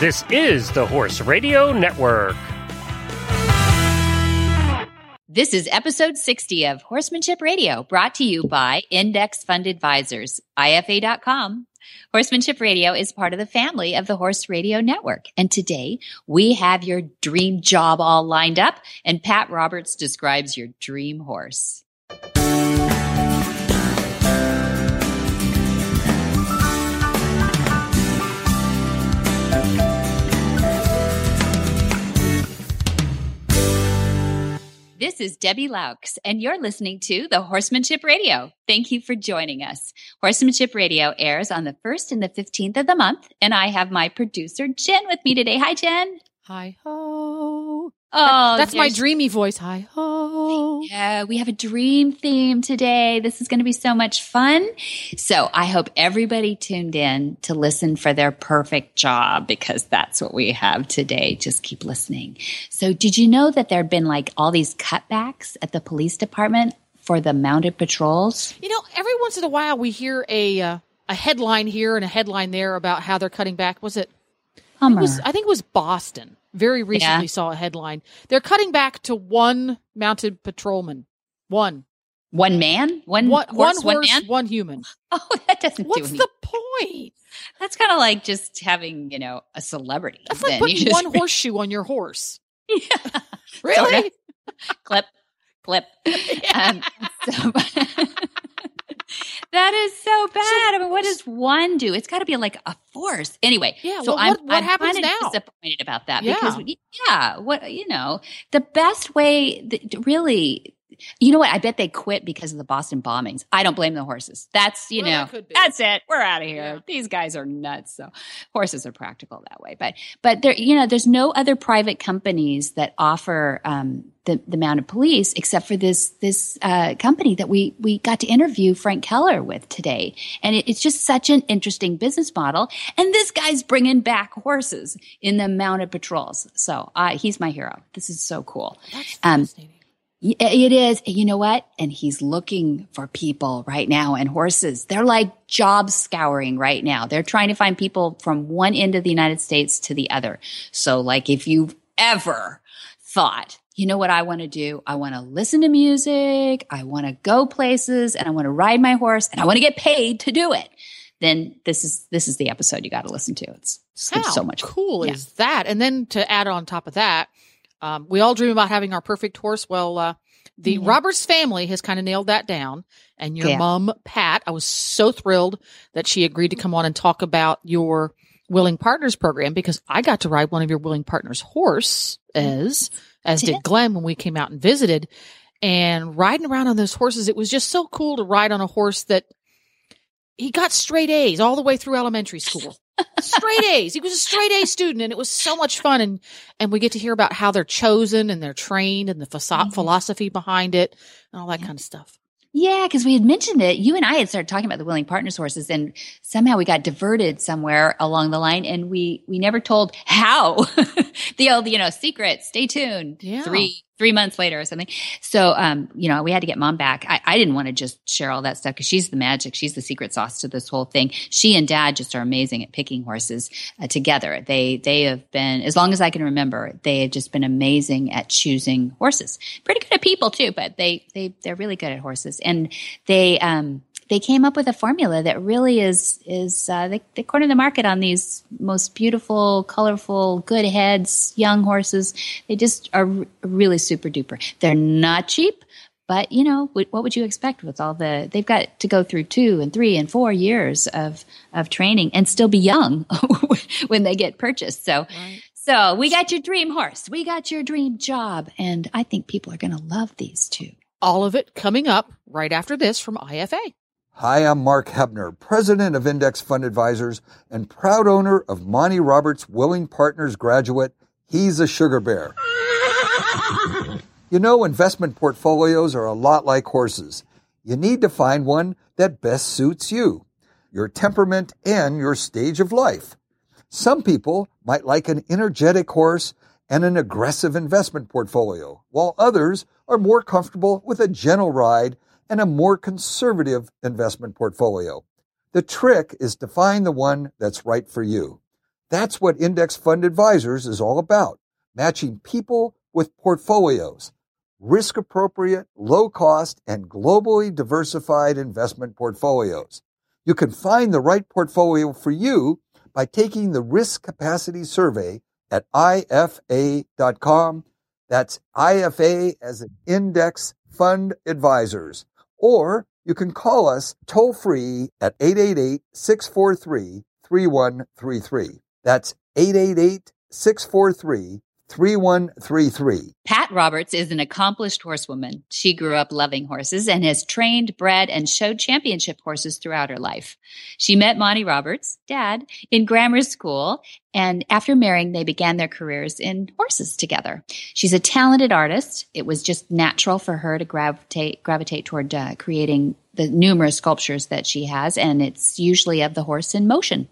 This is the Horse Radio Network. This is episode 60 of Horsemanship Radio, brought to you by Index Fund Advisors, IFA.com. Horsemanship Radio is part of the family of the Horse Radio Network. And today we have your dream job all lined up, and Pat Roberts describes your dream horse. This is Debbie Loucks, and you're listening to the Horsemanship Radio. Thank you for joining us. Horsemanship Radio airs on the 1st and the 15th of the month, and I have my producer, Jen, with me today. Hi, Jen. Hi ho. Oh, That's my dreamy voice. Hi ho. Yeah, we have a dream theme today. This is going to be so much fun. So I hope everybody tuned in to listen for their perfect job because that's what we have today. Just keep listening. So did you know that there have been like all these cutbacks at the police department for the mounted patrols? You know, every once in a while we hear a uh, a headline here and a headline there about how they're cutting back. Was it? It Hummer. was. I think it was Boston. Very recently Yeah. saw a headline. They're cutting back to one mounted patrolman. One. one man? One, One, horse, one one man? one human. Oh, that doesn't do What's anything. the point? That's kind of like just having, you know, a celebrity. That's like putting just- one horseshoe on your horse. Yeah. Really? Clip, clip. Um, so, that is so bad. I mean, what does one do? It's got to be like a force. Anyway, Yeah, So well, I'm, what- what I'm happens kind of now? disappointed about that Yeah. because, yeah, what you know, the best way, th- really. You know what? I bet they quit because of the Boston bombings. I don't blame the horses. That's you Well, know, that that's it. We're out of here. Yeah. These guys are nuts. So horses are practical that way. But but there, you know, there's no other private companies that offer um, the the mounted police except for this this uh, company that we we got to interview Frank Keller with today, and it, it's just such an interesting business model. And this guy's bringing back horses in the mounted patrols. So uh, he's my hero. This is so cool. That's Um, fascinating. Y- Eh, it is. You know what? And he's looking for people right now and horses. They're like job scouring right now. They're trying to find people from one end of the United States to the other. So like if you've ever thought, you know what I want to do? I want to listen to music. I want to go places and I want to ride my horse and I want to get paid to do it. Then this is, this is the episode you got to listen to. It's, it's How so much cool Yeah. is that? And then to add on top of that, um, we all dream about having our perfect horse. Well, uh, the Yeah. Roberts family has kind of nailed that down. And your Yeah. mom, Pat, I was so thrilled that she agreed to come on and talk about your Willing Partners program because I got to ride one of your Willing Partners horse as, as did Did? Glenn when we came out and visited. And riding around on those horses, it was just so cool to ride on a horse that he got straight A's all the way through elementary school. Straight A's. He was a straight A student and it was so much fun. And, and we get to hear about how they're chosen and they're trained and the philosoph- Mhm. philosophy behind it and all that Yeah. kind of stuff. Yeah, because we had mentioned it. You and I had started talking about the willing partners horses, and somehow we got diverted somewhere along the line, and we we never told how. the old, you know, secret. Stay tuned. Yeah. Three three months later or something. So, um, you know, we had to get mom back. I, I didn't want to just share all that stuff because she's the magic. She's the secret sauce to this whole thing. She and dad just are amazing at picking horses uh, together. They they have been as long as I can remember. They have just been amazing at choosing horses. Pretty good at people too, but they they they're really good at horses. And they um they came up with a formula that really is is uh, they, they corner the market on these most beautiful, colorful, good heads, young horses. They just are r- really super duper. They're not cheap, but you know what, what would you expect with all the they've got to go through two and three and four years of of training and still be young when they get purchased. So. So we got your dream horse, we got your dream job, and I think people are going to love these too. All of it coming up right after this from IFA. Hi, I'm Mark Hebner, president of Index Fund Advisors and proud owner of Monty Roberts Willing Partners graduate. He's a sugar bear. You know, investment portfolios are a lot like horses. You need to find one that best suits you, your temperament, and your stage of life. Some people might like an energetic horse and an aggressive investment portfolio, while others are more comfortable with a gentle ride and a more conservative investment portfolio. The trick is to find the one that's right for you. That's what Index Fund Advisors is all about, matching people with portfolios, risk appropriate, low cost, and globally diversified investment portfolios. You can find the right portfolio for you by taking the risk capacity survey at ifa.com. That's IFA as an index fund advisors. Or you can call us toll free at 888 643 3133. That's 888 643 3133. Pat Roberts is an accomplished horsewoman. She grew up loving horses and has trained, bred, and showed championship horses throughout her life. She met Monty Roberts, dad, in grammar school, and after marrying, they began their careers in horses together. She's a talented artist. It was just natural for her to gravitate gravitate toward uh, creating the numerous sculptures that she has, and it's usually of the horse in motion.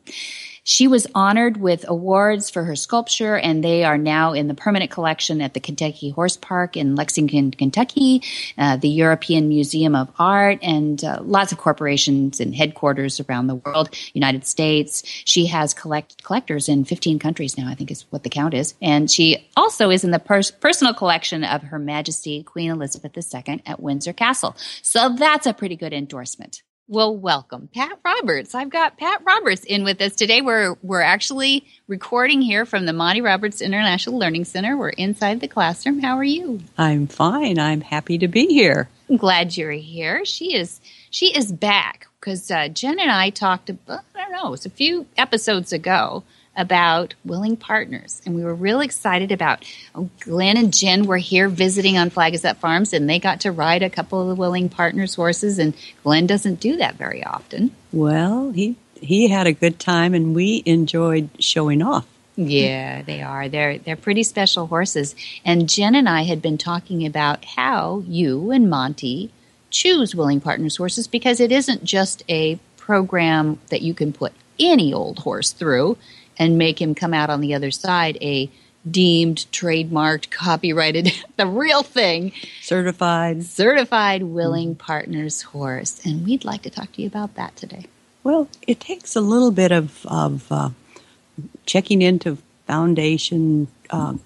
She was honored with awards for her sculpture, and they are now in the permanent collection at the Kentucky Horse Park in Lexington, Kentucky, uh, the European Museum of Art, and uh, lots of corporations and headquarters around the world, United States. She has collect- collectors in 15 countries now, I think is what the count is. And she also is in the pers- personal collection of Her Majesty Queen Elizabeth II at Windsor Castle. So that's a pretty good endorsement. Well, welcome, Pat Roberts. I've got Pat Roberts in with us today. We're we're actually recording here from the Monty Roberts International Learning Center. We're inside the classroom. How are you? I'm fine. I'm happy to be here. I'm glad you're here. She is she is back because uh, Jen and I talked. About, I don't know. It was a few episodes ago about willing partners. And we were real excited about oh, Glenn and Jen were here visiting on Flag Is Up Farms and they got to ride a couple of the willing partners horses and Glenn doesn't do that very often. Well, he he had a good time and we enjoyed showing off. Yeah, they are. They're they're pretty special horses. And Jen and I had been talking about how you and Monty choose willing partners horses because it isn't just a program that you can put any old horse through and make him come out on the other side a deemed, trademarked, copyrighted, the real thing, certified, certified willing partners horse. And we'd like to talk to you about that today. Well, it takes a little bit of, of uh, checking into foundation. Um,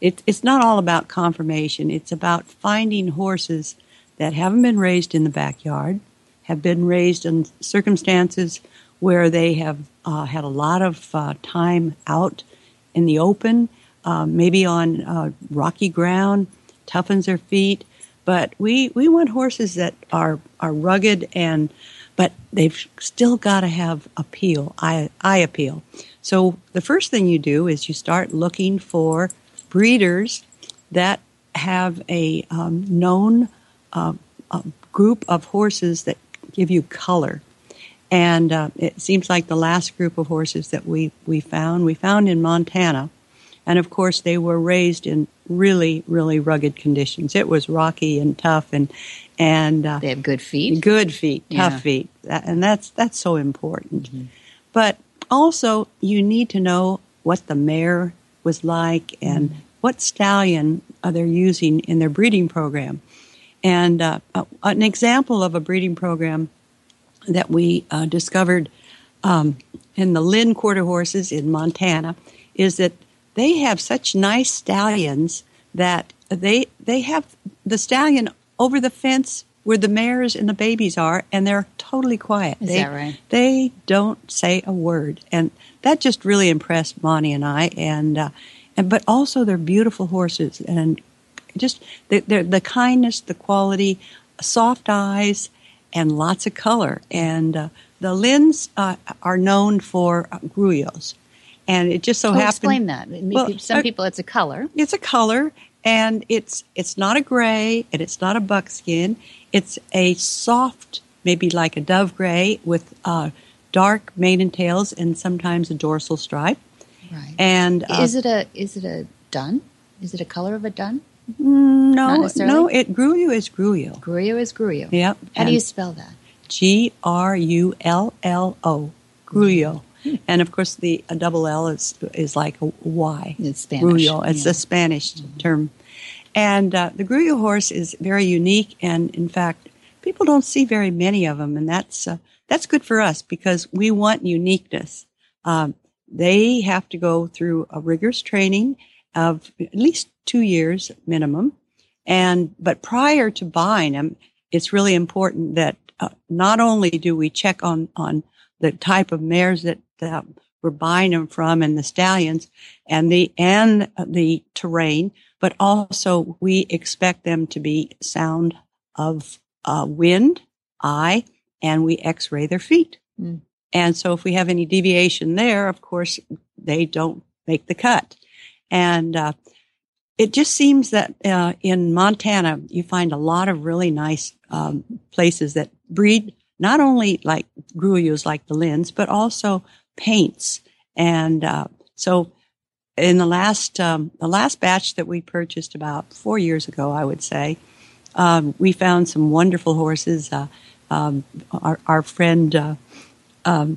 it, it's not all about conformation. It's about finding horses that haven't been raised in the backyard, have been raised in circumstances where they have uh, had a lot of uh, time out in the open, uh, maybe on uh, rocky ground, toughens their feet. But we, we want horses that are, are rugged and but they've still got to have appeal, eye, eye appeal. So the first thing you do is you start looking for breeders that have a um, known uh, group of horses that give you color. And uh, it seems like the last group of horses that we, we found, we found in Montana. And of course, they were raised in really, really rugged conditions. It was rocky and tough, and and uh, they have good feet, good feet, tough yeah. feet, and that's that's so important. Mm-hmm. But also, you need to know what the mare was like and mm-hmm. what stallion are they using in their breeding program. And uh, an example of a breeding program that we uh, discovered um, in the Lynn quarter horses in Montana is that they have such nice stallions that they they have the stallion over the fence where the mares and the babies are, and they're totally quiet. Is they, that right? They don't say a word, and that just really impressed Monty and I. And uh, and but also they're beautiful horses, and just the, the kindness, the quality, soft eyes, and lots of color. And uh, the Lynns uh, are known for uh, grullos. And it just so oh, happens. Explain that. Well, Some uh, people, it's a color. It's a color, and it's it's not a gray, and it's not a buckskin. It's a soft, maybe like a dove gray with uh, dark mane and tails, and sometimes a dorsal stripe. Right. And uh, is it a is it a dun? Is it a color of a dun? Mm, no, no. It Grullo is Grullo. Grullo is Grullo. Yep. How do you spell that? G R U L L O. Grullo. Hmm. And of course, the a double L is is like a Y. It's Spanish. Grullo. It's yeah. a Spanish mm-hmm. term. And uh, the Grullo horse is very unique, and in fact, people don't see very many of them, and that's uh, that's good for us because we want uniqueness. Um, they have to go through a rigorous training of at least two years minimum. And, but prior to buying them, it's really important that uh, not only do we check on, on the type of mares that, we're buying them from and the stallions and the, and the terrain, but also we expect them to be sound of uh, wind, eye, and we x-ray their feet. Mm. And so if we have any deviation there, of course, they don't make the cut. And, uh, it just seems that uh, in Montana, you find a lot of really nice um, places that breed not only like grullos like the Linds, but also paints. And uh, so in the last um, the last batch that we purchased about four years ago, I would say, um, we found some wonderful horses. Uh, um, our, our, friend uh, um,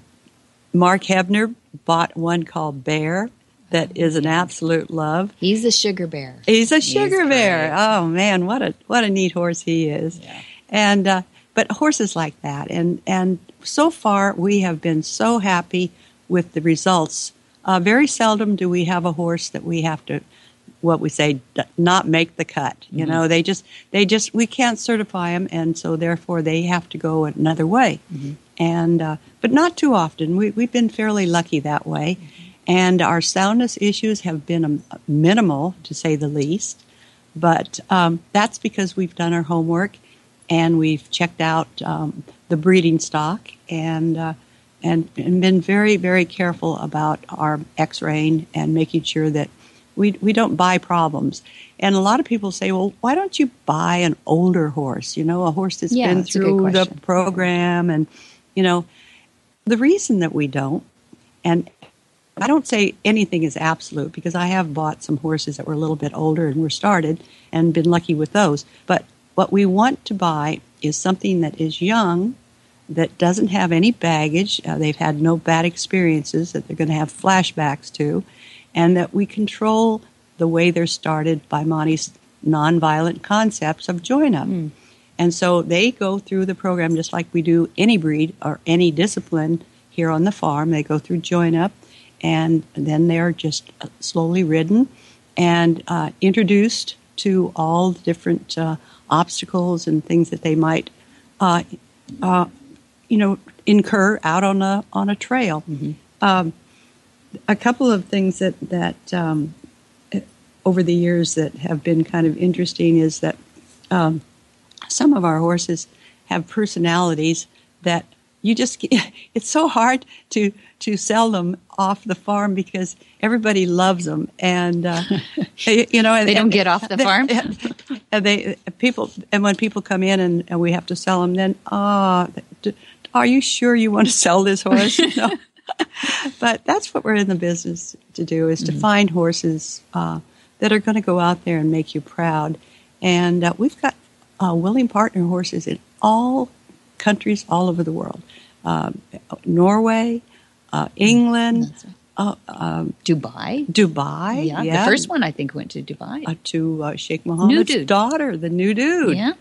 Mark Hebner bought one called Bear that is an absolute love. He's a sugar bear. He's a sugar He's bear. great. Oh man, what a what a neat horse he is. Yeah. And uh, but horses like that, and and so far we have been so happy with the results. Uh, very seldom do we have a horse that we have to what we say not make the cut you know they just they just we can't certify them and so therefore they have to go another way and uh, but not too often we, we've been fairly lucky that way and our soundness issues have been um, minimal to say the least but um, that's because we've done our homework and we've checked out um, the breeding stock and uh, and, and been very very careful about our x-raying and making sure that we we don't buy problems. And a lot of people say, "Well, why don't you buy an older horse? You know, a horse that's Yeah, been that's through the program." And you know, the reason that we don't, and I don't say anything is absolute because I have bought some horses that were a little bit older and were started and been lucky with those. But what we want to buy is something that is young, that doesn't have any baggage. Uh, they've had no bad experiences that they're going to have flashbacks to, and that we control the way they're started by Monty's nonviolent concepts of join up. And so they go through the program just like we do any breed or any discipline here on the farm. They go through join up, and then they're just uh, slowly ridden and uh, introduced to all the different uh, obstacles and things that they might, uh, uh, you know, incur out on a on a trail. Um, a couple of things that that um, over the years that have been kind of interesting is that um, some of our horses have personalities that you just it's so hard to to sell them off the farm because everybody loves them and uh, you know and, They don't and- get off the farm? and they people and when people come in and, and we have to sell them then ah d are you sure you want to sell this horse no. but that's what we're in the business to do is to find horses uh, that are going to go out there and make you proud and uh, we've got uh, willing partner horses in all countries all over the world um, norway uh, england right. uh, um, Dubai. dubai Yeah, the first one I think went to Dubai. uh, to uh, Sheikh Mohammed's daughter, the new dude. yeah.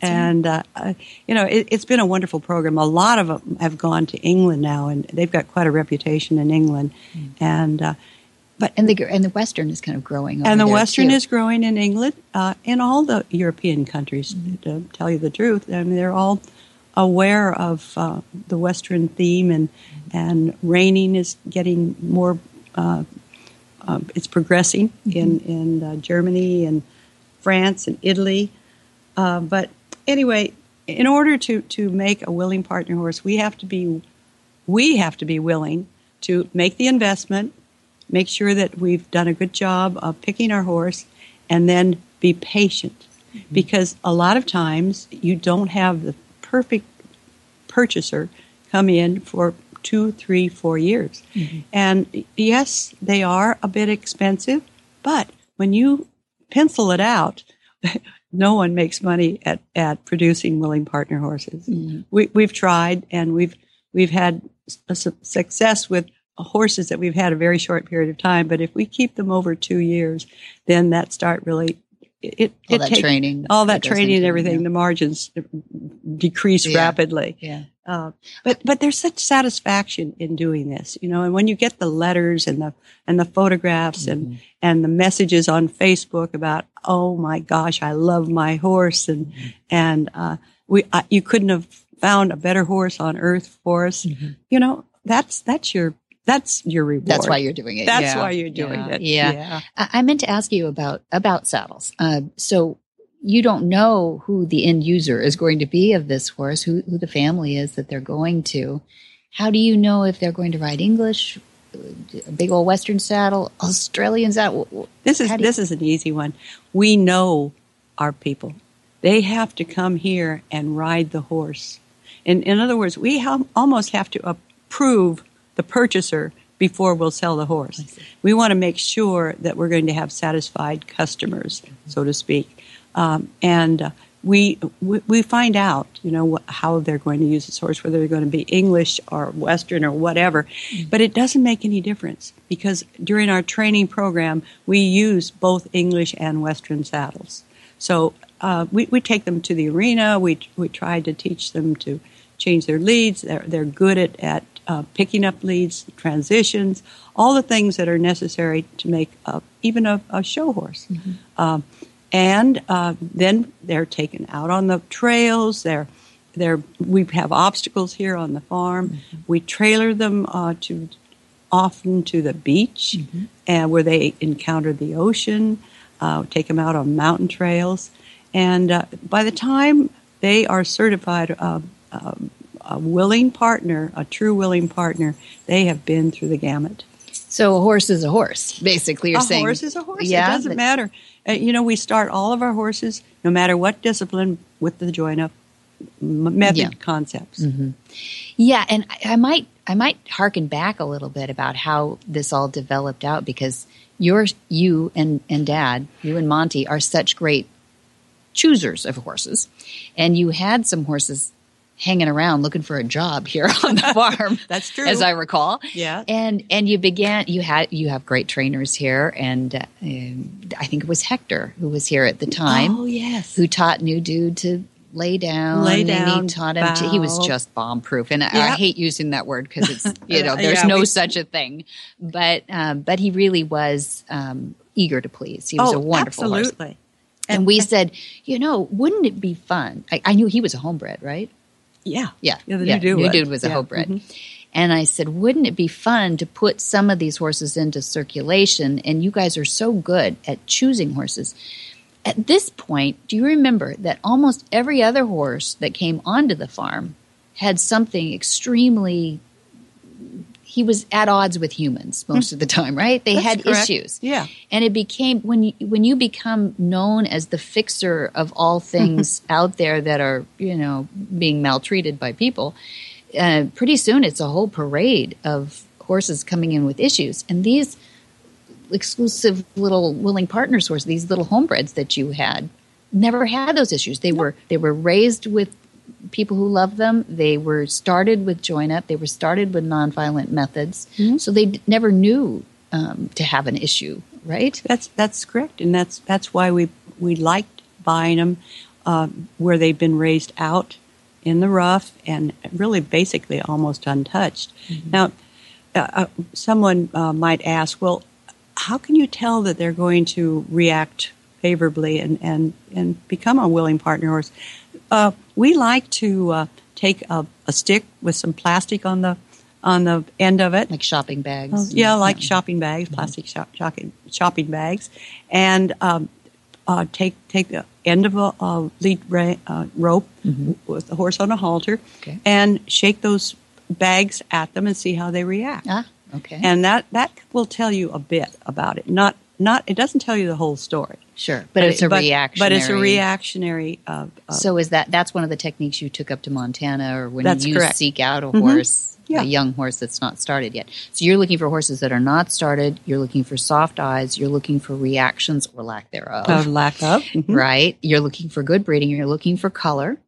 And, uh, uh, you know, it, it's been a wonderful program. A lot of them have gone to England now, and they've got quite a reputation in England. Mm. And, uh, And the and the Western is kind of growing. Over and the Western too. is growing in England, uh, in all the European countries, Mm-hmm. to tell you the truth. I mean, they're all aware of uh, the Western theme, and, and reining is getting more, uh, uh, it's progressing Mm-hmm. in, in uh, Germany and France and Italy. Uh, but anyway, in order to, to make a willing partner horse, we have to be we have to be willing to make the investment, make sure that we've done a good job of picking our horse, and then be patient. Because a lot of times you don't have the perfect purchaser come in for two, three, four years. Mm-hmm. And yes, they are a bit expensive, but when you pencil it out, no one makes money at, at producing willing partner horses. Mm-hmm. We, we've tried and we've we've had su- success with horses that we've had a very short period of time. But if we keep them over two years, then that start really it all it that take- training, all that goes training and everything. yeah. The margins decrease Yeah. rapidly. Yeah. Uh, but but there's such satisfaction in doing this, you know. And when you get the letters and the and the photographs Mm-hmm. and and the messages on Facebook about, oh my gosh, I love my horse, and Mm-hmm. and uh, we uh, you couldn't have found a better horse on earth for us. You know, that's that's your that's your reward. That's why you're doing it. That's Yeah. why you're doing Yeah. it. Yeah. I, I meant to ask you about about saddles. Uh, so you don't know who the end user is going to be of this horse, who, who the family is that they're going to. How do you know if they're going to ride English, a big old Western saddle, Australian saddle? This is you- this is an easy one. We know our people. They have to come here and ride the horse. In in other words, we ha- almost have to approve the purchaser before we'll sell the horse. We want to make sure that we're going to have satisfied customers, so to speak, um, and. Uh, we, we we find out, you know, how they're going to use this horse, whether they're going to be English or Western or whatever. But it doesn't make any difference because during our training program, we use both English and Western saddles. So uh, we, we take them to the arena. We we try to teach them to change their leads. They're they're good at at uh, picking up leads, transitions, all the things that are necessary to make uh, even a, a show horse. Um, and uh, then they're taken out on the trails. They're they're we have obstacles here on the farm. We trailer them uh, to often to the beach, and where they encounter the ocean. Uh, take them out on mountain trails, and uh, by the time they are certified uh, uh, a willing partner, a true willing partner, they have been through the gamut. So a horse is a horse, basically. You're a saying a horse is a horse. Yeah, it doesn't but- matter. Uh, you know, we start all of our horses, no matter what discipline, with the join up method Yeah. concepts. Yeah, and I, I might I might harken back a little bit about how this all developed out because you're you and and Dad, you and Monty are such great choosers of horses, and you had some horses hanging around looking for a job here on the farm. That's true. as I recall. Yeah. and and you began. You had you have great trainers here, and uh, I think it was Hector who was here at the time Oh yes. who taught new dude to lay down. Lay down, he taught him. To, he was just bomb proof, and I, I hate using that word because it's you know there's Yeah, no we- such a thing. But um, but he really was um, eager to please. He was oh, a wonderful horse. absolutely. And we said, you know, wouldn't it be fun? I, I knew he was a homebred, right? Yeah. Yeah, Yeah, the yeah, new dude new was. dude was a Yeah. homebred. Mhm. And I said, wouldn't it be fun to put some of these horses into circulation? And you guys are so good at choosing horses. At this point, do you remember that almost every other horse that came onto the farm had something extremely he was at odds with humans most of the time, right? They That's had correct. issues Yeah. and it became when you when you become known as the fixer of all things out there that are you know being maltreated by people uh, pretty soon it's a whole parade of horses coming in with issues and these exclusive little willing partners horses these little homebreds that you had never had those issues they were they were raised with people who love them they were started with join up they were started with nonviolent methods so they d- never knew um, to have an issue right That's that's correct, and that's that's why we we liked buying them uh, where they've been raised out in the rough and really basically almost untouched. Now, uh, uh, someone uh, might ask, well, how can you tell that they're going to react favorably and and and become a willing partner horse? Uh, we like to uh, take a, a stick with some plastic on the on the end of it, like shopping bags Oh, yeah, like shopping bags, plastic shop, shopping, shopping bags, and um, uh, take take the end of a, a lead ra- uh, rope with the horse on a halter, Okay. and shake those bags at them and see how they react. ah okay And that that will tell you a bit about it. Not not it doesn't tell you the whole story, sure but, it's a but, reaction But it's a reactionary. So is that that's one of the techniques you took up to montana or when you correct. seek out a Mhm. horse Yeah. a young horse that's not started yet so you're looking for horses that are not started you're looking for soft eyes you're looking for reactions or lack thereof of lack of Mhm. right you're looking for good breeding you're looking for color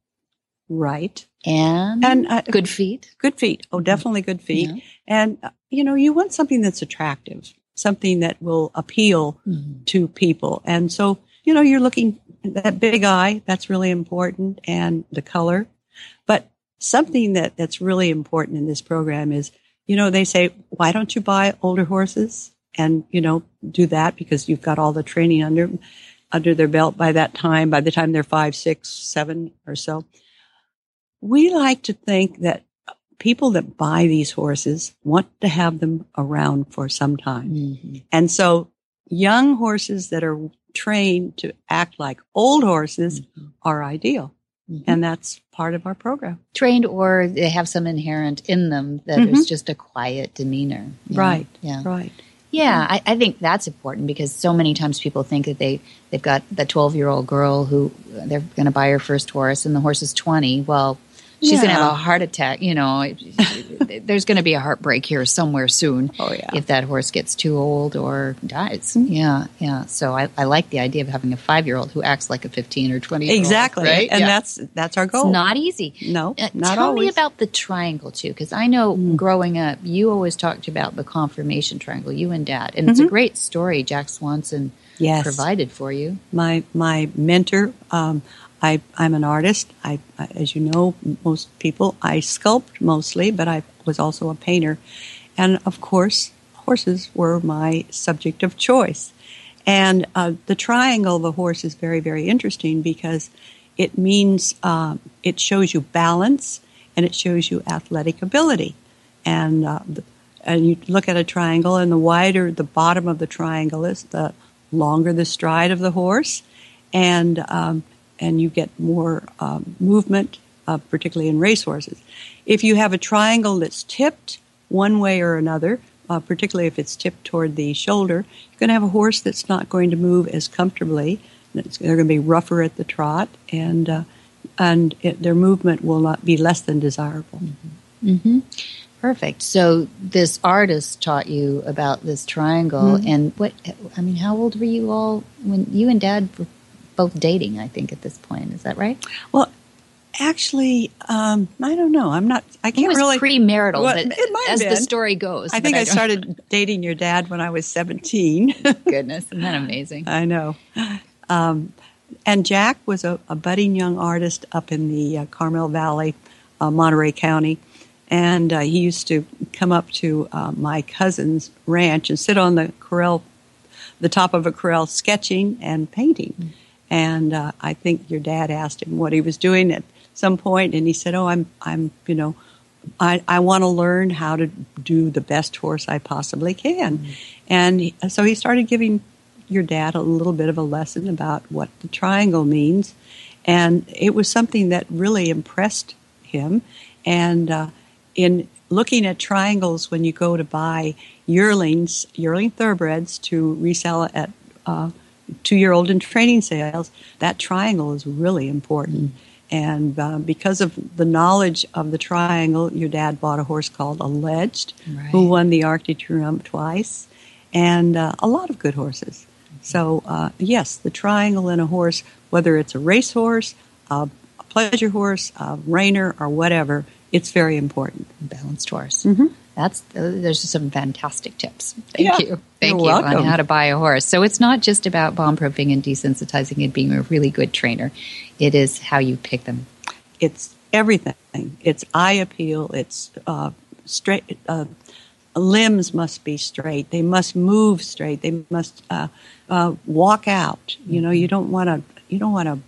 right and and uh, good feet Good feet. Oh, definitely good feet. Yeah. And, uh, you know, you want something that's attractive, something that will appeal mm-hmm. to people. And so, you know, you're looking that big eye, that's really important, and the color. But something that, that's really important in this program is, you know, they say, why don't you buy older horses and, you know, do that because you've got all the training under, under their belt by that time, by the time they're five, six, seven or so. We like to think that people that buy these horses want to have them around for some time. Mm-hmm. And so young horses that are trained to act like old horses Mm-hmm. are ideal. And that's part of our program. Trained or they have some inherent in them that is Mhm. just a quiet demeanor. Right. Yeah. Right. Yeah, I, I think that's important because so many times people think that they they've got the twelve year old girl who they're going to buy her first horse and the horse is twenty. Well, she's going to have a heart attack. You know, there's going to be a heartbreak here somewhere soon. Oh, yeah. if that horse gets too old or dies. Yeah, yeah. So I, I like the idea of having a five year old who acts like a fifteen or twenty. Exactly. right? And Yeah. that's that's our It's goal. not easy. no, Uh, not tell always. me about the triangle too, because I know growing up, you always talked about the conformation triangle. You and Dad, and it's a great story. Jack Swanson Mm-hmm. Yes. provided for you. my my mentor. Um, I I'm an artist. I, as you know, most people I sculpt mostly, but I was also a painter, and of course, horses were my subject of choice. And uh, the triangle of a horse is very very interesting because it means um, it shows you balance and it shows you athletic ability, and uh, and you look at a triangle, and the wider the bottom of the triangle is, the longer the stride of the horse, and um, and you get more um, movement, uh, particularly in racehorses. If you have a triangle that's tipped one way or another, uh, particularly if it's tipped toward the shoulder, you're going to have a horse that's not going to move as comfortably. They're going to be rougher at the trot, and uh, and it, their movement will not be less than desirable. Perfect. So this artist taught you about this triangle, Mm-hmm. and what? I mean, how old were you all when you and Dad were both dating? I think at this point, is that right? Well, actually, um, I don't know. I'm not. I can't was really. premarital, Well, but it might have as the story goes, I think but I started dating your dad when I was 17. Goodness, isn't that amazing? I know. Um, and Jack was a, a budding young artist up in the uh, Carmel Valley, uh, Monterey County. And uh, he used to come up to uh, my cousin's ranch and sit on the corral, the top of a corral, sketching and painting. And uh, I think your dad asked him what he was doing at some point, and he said, "Oh, I'm, I'm, you know, I, I want to learn how to do the best horse I possibly can. And he- so he started giving your dad a little bit of a lesson about what the triangle means. And it was something that really impressed him. And uh, in looking at triangles, when you go to buy yearlings, yearling thoroughbreds to resell at uh, two year old in training sales, that triangle is really important. And uh, because of the knowledge of the triangle, your dad bought a horse called Alleged, who won the Arc de Triomphe twice, and uh, a lot of good horses. So, uh, yes, the triangle in a horse, whether it's a racehorse, a pleasure horse, a reiner, or whatever, it's very important. balanced horse. Mhm. That's there's some fantastic tips. Thank Yeah. you, thank you on how to buy a horse. So it's not just about bomb proofing and desensitizing and being a really good trainer. It is how you pick them. It's everything. It's eye appeal. It's uh, straight. Uh, limbs must be straight. They must move straight. They must uh, uh, walk out. You know, you don't want to. You don't want a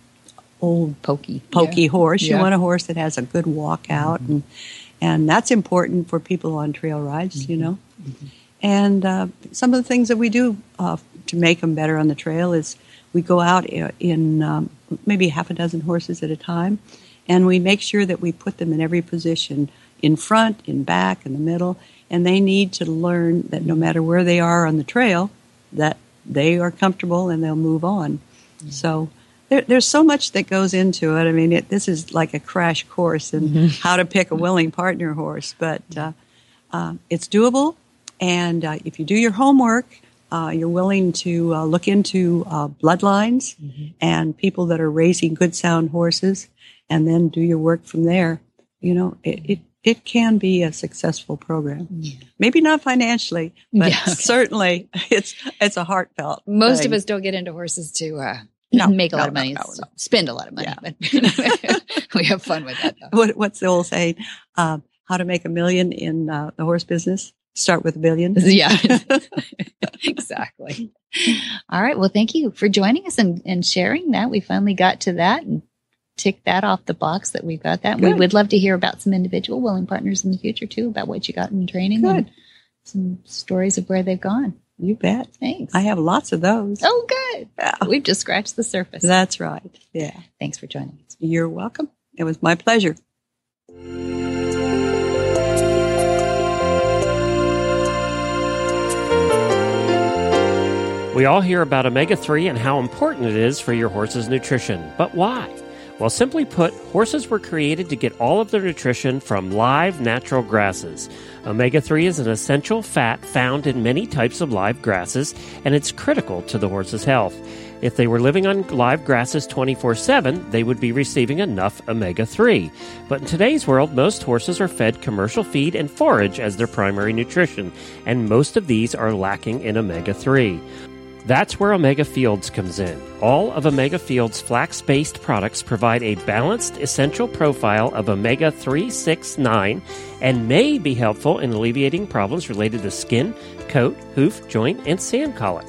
old Pokey, pokey Yeah. horse. You want a horse that has a good walk out, and and that's important for people on trail rides. You know, and uh, some of the things that we do uh, to make them better on the trail is we go out in um, maybe half a dozen horses at a time, and we make sure that we put them in every position in front, in back, in the middle, and they need to learn that no matter where they are on the trail, that they are comfortable and they'll move on. So there, there's so much that goes into it. I mean, it, this is like a crash course in how to pick a willing partner horse, but uh, uh, it's doable. And uh, if you do your homework, uh, you're willing to uh, look into uh, bloodlines and people that are raising good sound horses, and then do your work from there. You know, it, it, it can be a successful program. Maybe not financially, but Yeah, okay. certainly it's it's a heartfelt. Most thing. of us don't get into horses to uh, No, make a no, lot of money, no, no. spend a lot of money, Yeah. but we have fun with that. What, what's the old saying? Uh, how to make a million in uh, the horse business? Start with a billion. Yeah, exactly. All right. Well, thank you for joining us and, and sharing that. We finally got to that and tick that off the box that we got that. We would love to hear about some individual willing partners in the future too, about what you got in training and Good. some stories of where they've gone. You bet. Thanks. I have lots of those. oh, good. Yeah. We've just scratched the surface. That's right. Yeah. Thanks for joining us. You're welcome. It was my pleasure. We all hear about omega 3 and how important it is for your horse's nutrition. But why? Well, simply put, horses were created to get all of their nutrition from live natural grasses. Omega 3 is an essential fat found in many types of live grasses, and it's critical to the horse's health. If they were living on live grasses 24 7, they would be receiving enough omega 3. But in today's world, most horses are fed commercial feed and forage as their primary nutrition, and most of these are lacking in omega 3. That's where Omega Fields comes in. All of Omega Fields flax based products provide a balanced, essential profile of omega 3, 6, 9, and may be helpful in alleviating problems related to skin, coat, hoof, joint, and sand colic.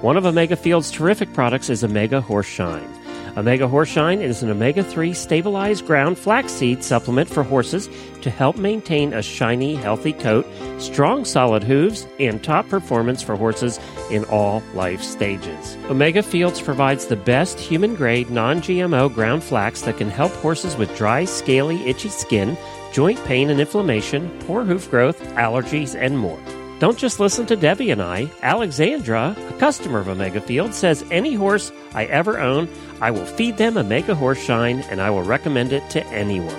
One of Omega Fields' terrific products is Omega Horse Shine. Omega Horse Shine is an omega 3 stabilized ground flaxseed supplement for horses to help maintain a shiny, healthy coat, strong, solid hooves, and top performance for horses in all life stages. Omega Fields provides the best human grade, non GMO ground flax that can help horses with dry, scaly, itchy skin, joint pain and inflammation, poor hoof growth, allergies, and more. Don't just listen to Debbie and I. Alexandra, a customer of Omega Field, says any horse I ever own, I will feed them Omega Horse Shine and I will recommend it to anyone.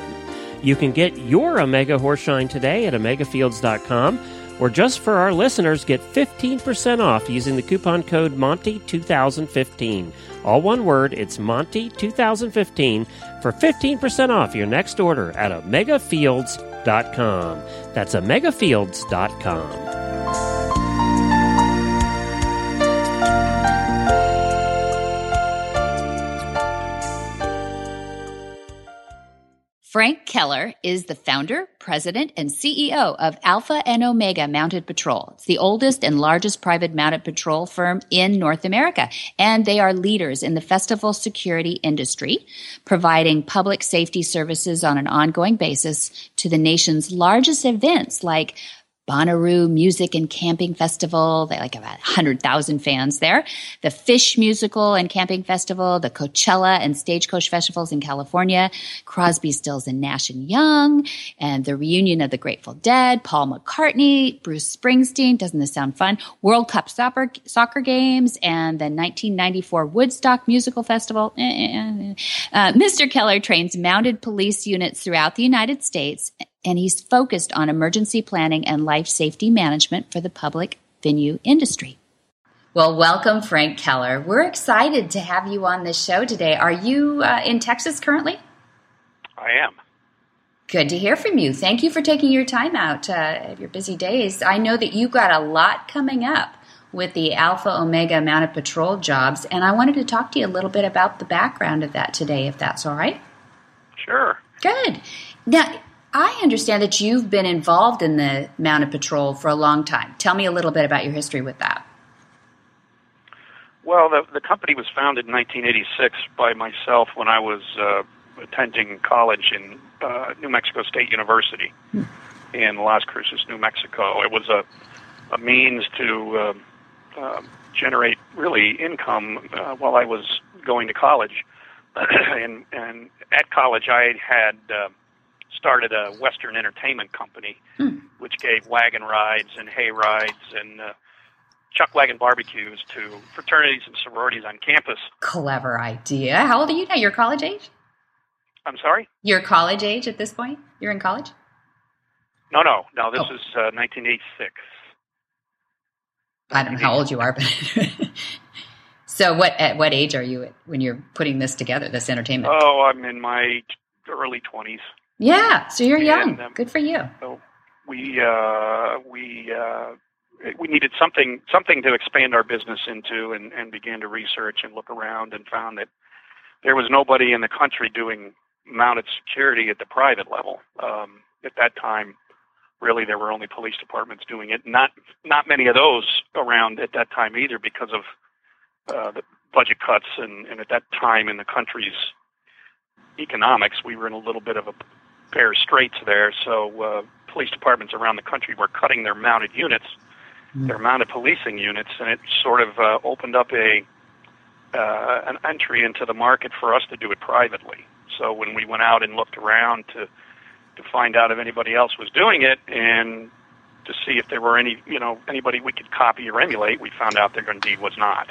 You can get your Omega Horse Shine today at omegafields.com or just for our listeners, get 15% off using the coupon code Monty2015. All one word, it's Monty2015 for 15% off your next order at omegafields.com. That's omegafields.com. Frank Keller is the founder, president, and CEO of Alpha and Omega Mounted Patrol. It's the oldest and largest private mounted patrol firm in North America, and they are leaders in the festival security industry, providing public safety services on an ongoing basis to the nation's largest events like Bonnaroo Music and Camping Festival. They like about 100,000 fans there. The Phish Musical and Camping Festival, the Coachella and Stagecoach Festivals in California, Crosby, Stills and Nash and Young, and the reunion of the Grateful Dead, Paul McCartney, Bruce Springsteen. Doesn't this sound fun? World Cup soccer, soccer games and the 1994 Woodstock Musical Festival. Eh, eh, eh. Uh, Mr. Keller trains mounted police units throughout the United States and he's focused on emergency planning and life safety management for the public venue industry. Well, welcome, Frank Keller. We're excited to have you on this show today. Are you uh, in Texas currently? I am. Good to hear from you. Thank you for taking your time out uh, of your busy days. I know that you've got a lot coming up with the Alpha Omega Mounted Patrol jobs, and I wanted to talk to you a little bit about the background of that today, if that's all right. Sure. Good. Now, I understand that you've been involved in the Mounted Patrol for a long time. Tell me a little bit about your history with that. Well, the the company was founded in 1986 by myself when I was uh, attending college in uh, New Mexico State University in Las Cruces, New Mexico. It was a a means to uh, uh, generate really income uh, while I was going to college. and and at college, I had uh, started a Western entertainment company, Hmm. which gave wagon rides and hay rides and uh, chuck wagon barbecues to fraternities and sororities on campus. Clever idea. How old are you now? You're college age? I'm sorry? You're college age at this point? You're in college? No, no, no. This Oh. is uh, 1986. I don't know how old you are, but so what? At what age are you when you're putting this together? This entertainment? Oh, I'm in my early 20s. Yeah, so you're young. And, um, Good for you. So we uh, we uh, we needed something something to expand our business into, and, and began to research and look around, and found that there was nobody in the country doing mounted security at the private level. Um, at that time, really, there were only police departments doing it. Not not many of those around at that time either, because of uh, the budget cuts, and, and at that time in the country's economics, we were in a little bit of a pair straits there. So uh, police departments around the country were cutting their mounted units, mm. their mounted policing units, and it sort of uh, opened up a uh, an entry into the market for us to do it privately. So when we went out and looked around to to find out if anybody else was doing it and to see if there were any you know anybody we could copy or emulate, we found out there indeed was not.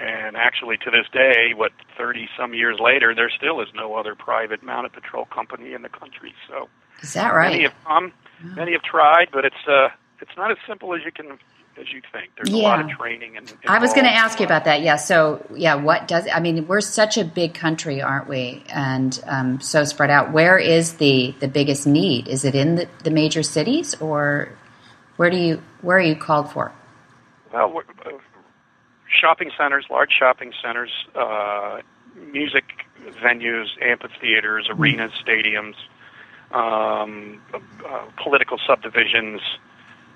And actually, to this day, what 30 some years later, there still is no other private mounted patrol company in the country. So, is that right? Many have come, many have tried, but it's uh, it's not as simple as you can as you think. There's yeah. a lot of training and. I was going to ask you about that. Yeah. So, yeah, what does I mean? We're such a big country, aren't we? And um, so spread out. Where is the the biggest need? Is it in the, the major cities, or where do you where are you called for? Well, shopping centers, large shopping centers, uh, music venues, amphitheaters, mm-hmm. arenas, stadiums, um, uh, political subdivisions,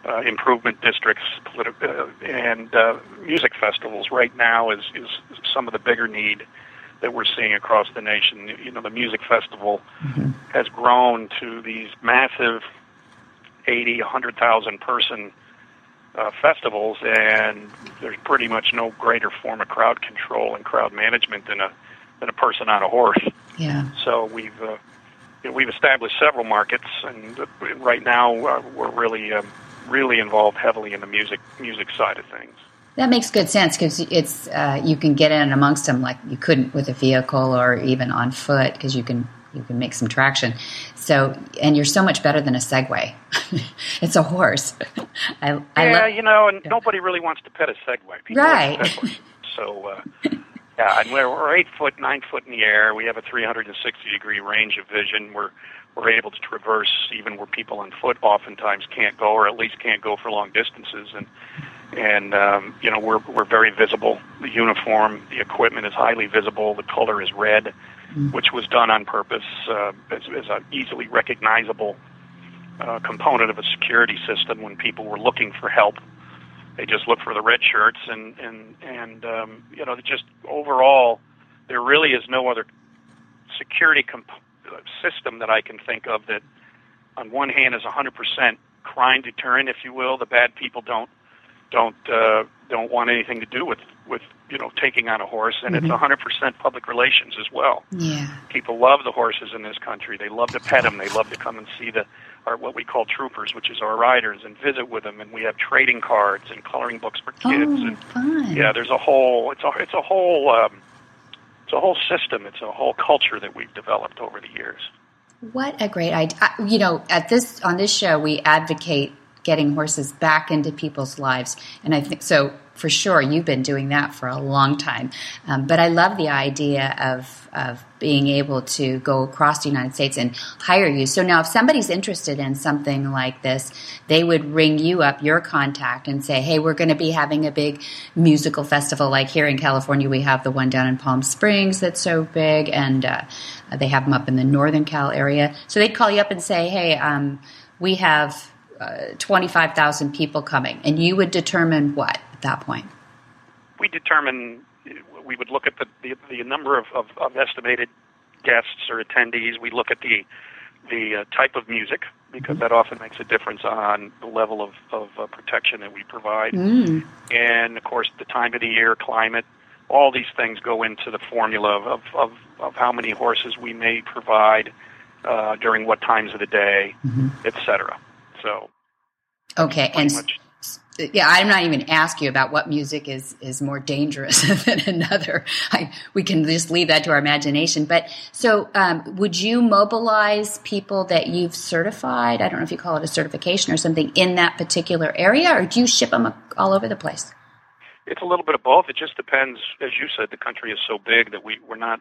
uh, improvement districts, politi- uh, and uh, music festivals. Right now is is some of the bigger need that we're seeing across the nation. You know, the music festival mm-hmm. has grown to these massive 80, 100,000 person uh, festivals, and there's pretty much no greater form of crowd control and crowd management than a than a person on a horse. Yeah. So we've uh, you know, we've established several markets, and right now uh, we're really um, really involved heavily in the music music side of things. That makes good sense because it's uh, you can get in amongst them like you couldn't with a vehicle or even on foot because you can you can make some traction. So, and you're so much better than a Segway. it's a horse. I, I yeah, love, you know, and yeah. nobody really wants to pet a Segway. People right. So, uh, yeah, and we're, we're eight foot, nine foot in the air. We have a 360 degree range of vision. We're we're able to traverse even where people on foot oftentimes can't go, or at least can't go for long distances. And and um, you know we're we're very visible. The uniform, the equipment is highly visible. The color is red. Which was done on purpose uh, as, as an easily recognizable uh, component of a security system when people were looking for help. They just look for the red shirts, and and and um, you know, just overall, there really is no other security comp- system that I can think of that, on one hand, is 100% crime deterrent, if you will. The bad people don't don't uh, don't want anything to do with with you know taking on a horse, and mm-hmm. it's 100% public relations as well. Yeah, people love the horses in this country. They love to pet them. They love to come and see the our what we call troopers, which is our riders, and visit with them. And we have trading cards and coloring books for kids. Oh, and fun. yeah, there's a whole it's a it's a whole um, it's a whole system. It's a whole culture that we've developed over the years. What a great idea! You know, at this on this show, we advocate getting horses back into people's lives. And I think so for sure you've been doing that for a long time. Um, but I love the idea of, of being able to go across the United States and hire you. So now if somebody's interested in something like this, they would ring you up, your contact, and say, hey, we're going to be having a big musical festival. Like here in California, we have the one down in Palm Springs that's so big, and uh, they have them up in the Northern Cal area. So they'd call you up and say, hey, um, we have uh, 25,000 people coming, and you would determine what at that point? We determine, we would look at the, the, the number of, of, of, estimated guests or attendees. We look at the, the uh, type of music, because mm-hmm. that often makes a difference on the level of, of uh, protection that we provide. Mm. And, of course, the time of the year, climate, all these things go into the formula of, of, of how many horses we may provide uh, during what times of the day, mm-hmm. et cetera. So, okay, and much. yeah, I'm not even asking you about what music is is more dangerous than another. I, we can just leave that to our imagination. But so, um, would you mobilize people that you've certified? I don't know if you call it a certification or something in that particular area, or do you ship them all over the place? It's a little bit of both. It just depends. As you said, the country is so big that we we're not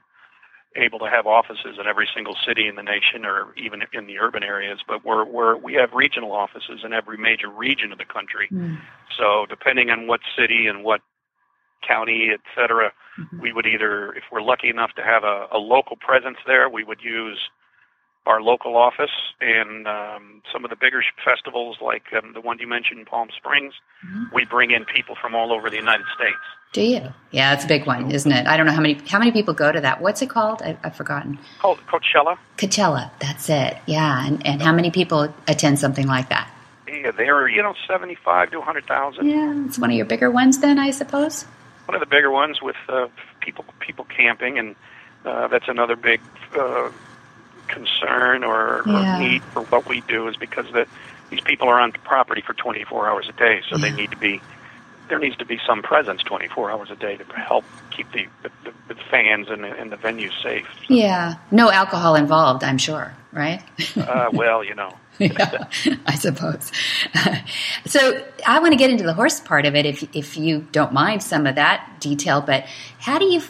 able to have offices in every single city in the nation or even in the urban areas, but we're, we're, we have regional offices in every major region of the country. Mm. So depending on what city and what county, et cetera, Mhm. we would either, if we're lucky enough to have a, a local presence there, we would use our local office and um, some of the bigger festivals like um, the one you mentioned in Palm Springs, Mhm. we bring in people from all over the United States. Do you? Yeah, it's a big one, isn't it? I don't know how many how many people go to that. What's it called? I, I've forgotten. Called Coachella. Coachella. That's it. Yeah, and and how many people attend something like that? Yeah, they're you know seventy-five to a hundred thousand. Yeah, it's one of your bigger ones, then I suppose. One of the bigger ones with uh, people people camping, and uh, that's another big uh, concern or, Yeah. or need for what we do is because that these people are on property for twenty-four hours a day, so they need to be. There needs to be some presence 24 hours a day to help keep the, the, the fans and the, and the venue safe. Yeah, no alcohol involved. I'm sure, right? Uh, well, you know, yeah, I suppose. so I want to get into the horse part of it, if if you don't mind some of that detail. But how do you,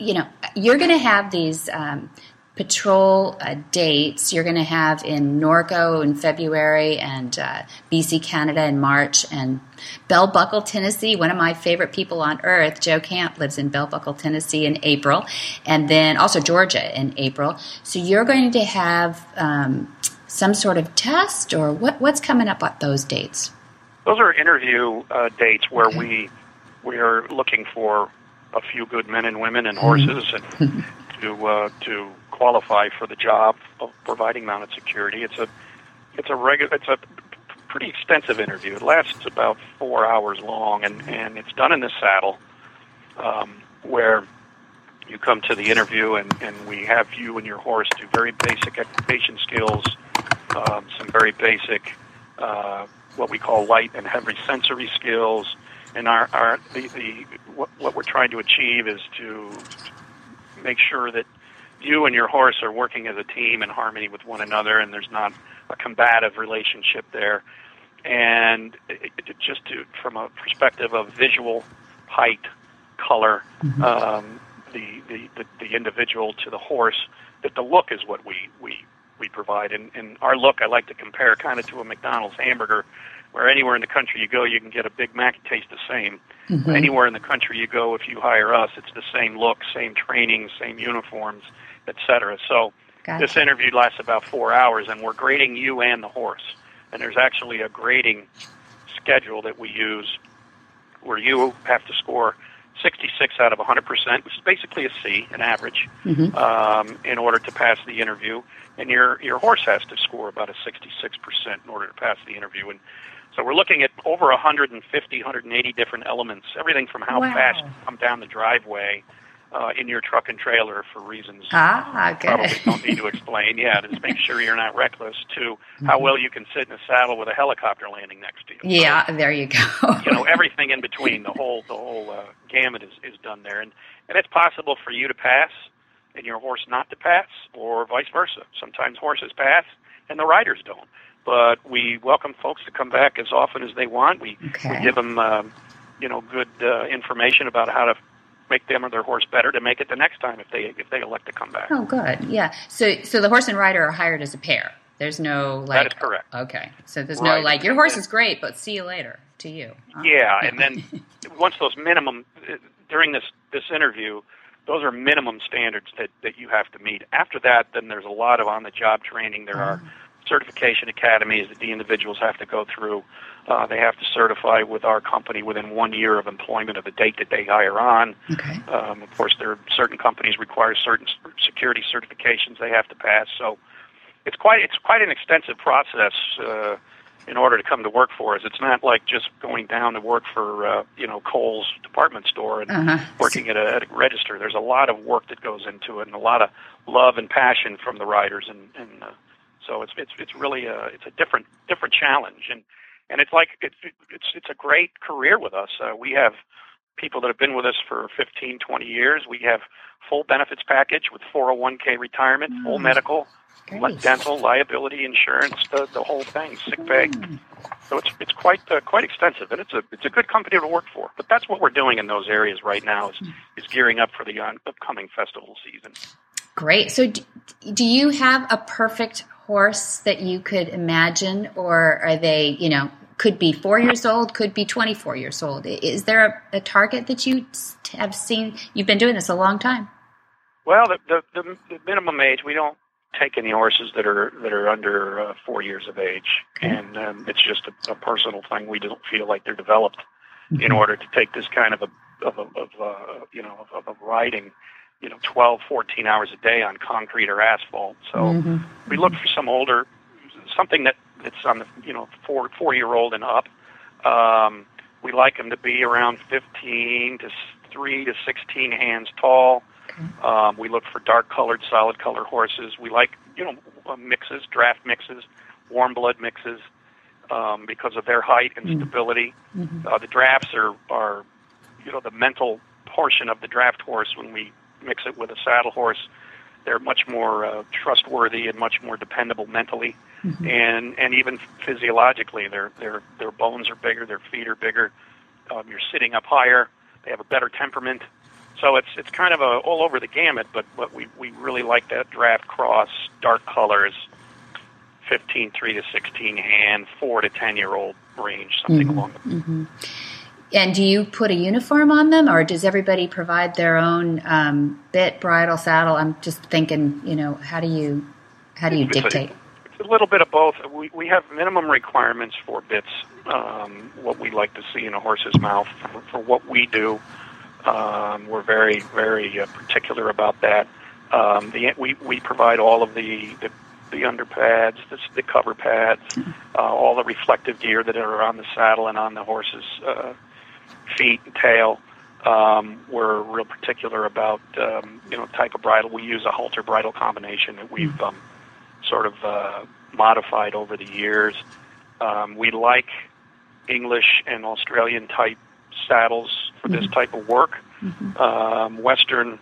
you know, you're going to have these um, patrol uh, dates. You're going to have in Norco in February and uh, BC Canada in March and Bell Buckle, Tennessee. One of my favorite people on earth, Joe Camp, lives in Bell Buckle, Tennessee in April, and then also Georgia in April. So you're going to have um, some sort of test, or what? What's coming up at those dates? Those are interview uh, dates where Okay. we we are looking for a few good men and women and horses and to uh, to qualify for the job of providing mounted security. It's a it's a regular it's a pretty extensive interview. It lasts about four hours long, and and it's done in the saddle, um, where you come to the interview and, and we have you and your horse do very basic equitation skills, um, some very basic uh, what we call light and heavy sensory skills. And our, our the, the what, what we're trying to achieve is to make sure that you and your horse are working as a team in harmony with one another, and there's not a combative relationship there. And it, it, just to, from a perspective of visual, height, color, um, the, the, the, the individual to the horse, that the look is what we, we, we provide. And, and our look, I like to compare kind of to a McDonald's hamburger, where anywhere in the country you go, you can get a Big Mac, it tastes the same. Anywhere in the country you go, if you hire us, it's the same look, same training, same uniforms, et cetera. So this interview lasts about four hours, and we're grading you and the horse. And there's actually a grading schedule that we use where you have to score 66 out of 100%, which is basically a C, an average, Mhm. um, in order to pass the interview. And your, your horse has to score about a 66% in order to pass the interview. And so we're looking at over 150, 180 different elements, everything from how Wow. fast you come down the driveway uh, in your truck and trailer for reasons Ah, probably good. don't need to explain. Yeah, just make sure you're not reckless. To how well you can sit in a saddle with a helicopter landing next to you. Yeah, there you go. you know everything in between. The whole the whole uh, gamut is is done there, and and it's possible for you to pass and your horse not to pass, or vice versa. Sometimes horses pass and the riders don't. But we welcome folks to come back as often as they want. We, Okay. we give them, um, you know, good uh, information about how to make them or their horse better to make it the next time if they if they elect to come back. Oh, good. Yeah. So, so the horse and rider are hired as a pair. There's no like. That is correct. Okay. So there's no like your horse is great, but see you later to you. Huh? Yeah, and then once those minimum during this this interview, those are minimum standards that that you have to meet. After that, then there's a lot of on the job training. There are oh. certification academies that the individuals have to go through. Uh, they have to certify with our company within one year of employment of the date that they hire on. Okay. Um, of course, there are certain companies require certain security certifications they have to pass. So it's quite it's quite an extensive process uh, in order to come to work for us. It's not like just going down to work for uh, you know Kohl's department store and Uh-huh. working at a, at a register. There's a lot of work that goes into it, and a lot of love and passion from the riders, and, and uh, so it's it's it's really a it's a different different challenge, and and it's like it's it's it's a great career with us. Uh, we have people that have been with us for 15, 20 years. We have full benefits package with 401k retirement, full medical, Great. dental, liability insurance, the the whole thing, sick pay. So it's it's quite uh, quite extensive, and it's a it's a good company to work for. But that's what we're doing in those areas right now is is gearing up for the on, upcoming festival season. Great. So, do, do you have a perfect horse that you could imagine, or are they, you know, could be four years old, could be 24 years old? Is there a, a target that you have seen? You've been doing this a long time. Well, the, the, the, the minimum age, we don't take any horses that are that are under uh, four years of age, okay. and um, it's just a, a, personal thing. We don't feel like they're developed mm-hmm. in order to take this kind of a of, a, of uh, you know of, of riding you know 12 14 hours a day on concrete or asphalt so mm-hmm. we look for some older something that that's on the you know four four year old and up um, we like them to be around 15 to 3 to 16 hands tall um, we look for dark colored solid color horses we like you know uh, mixes draft mixes warm blood mixes um, because of their height and mm-hmm. stability mm-hmm. Uh, the drafts are are you know the mental portion of the draft horse when we mix it with a saddle horse, they're much more uh, trustworthy and much more dependable mentally, mm-hmm. and and even physiologically, their their their bones are bigger, their feet are bigger. Um, you're sitting up higher. They have a better temperament. So it's it's kind of a all over the gamut, but but we we really like that draft cross, dark colors, 15 3 to 16 hand, 4 to 10 year old range, something mm-hmm. along the mm-hmm. And do you put a uniform on them, or does everybody provide their own um, bit, bridle, saddle? I'm just thinking, you know, how do you how do you dictate? It's a little bit of both. We we have minimum requirements for bits. Um, what we like to see in a horse's mouth for, for what we do. Um, we're very very uh, particular about that. Um, the, we we provide all of the, the the underpads, the, the cover pads, mm-hmm. uh, all the reflective gear that are on the saddle and on the horse's uh, feet and tail. Um, we're real particular about um, you know type of bridle. We use a halter bridle combination that we've um, sort of uh, modified over the years. Um, we like English and Australian type saddles for this mm-hmm. type of work. Mm-hmm. Um, Western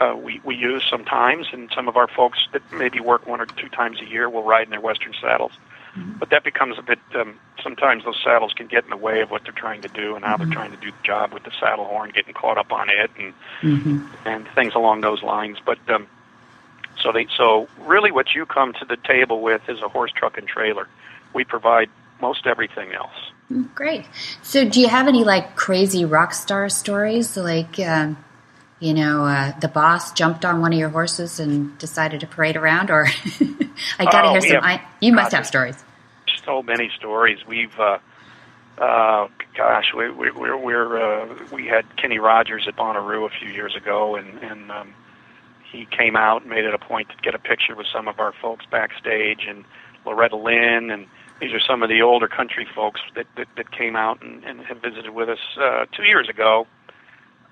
uh, we, we use sometimes, and some of our folks that maybe work one or two times a year will ride in their Western saddles. But that becomes a bit. Um, sometimes those saddles can get in the way of what they're trying to do and how mm-hmm. they're trying to do the job with the saddle horn, getting caught up on it, and mm-hmm. and things along those lines. But um, so they so really, what you come to the table with is a horse, truck, and trailer. We provide most everything else. Mm, great. So, do you have any like crazy rock star stories, like? Um, you know, uh, the boss jumped on one of your horses and decided to parade around, or I got to oh, hear some. Have, I, you must have stories. So many stories. We've, uh, uh, gosh, we, we, we're, we're uh, we had Kenny Rogers at Bonnaroo a few years ago, and and um, he came out and made it a point to get a picture with some of our folks backstage, and Loretta Lynn, and these are some of the older country folks that that, that came out and, and have visited with us uh, two years ago